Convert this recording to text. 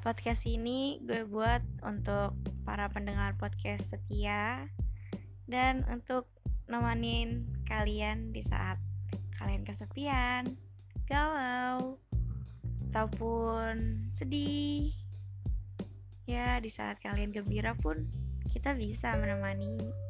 Podcast ini gue buat untuk para pendengar podcast setia dan untuk nemenin kalian di saat kalian kesepian, galau, ataupun sedih. Ya, di saat kalian gembira pun kita bisa menemani.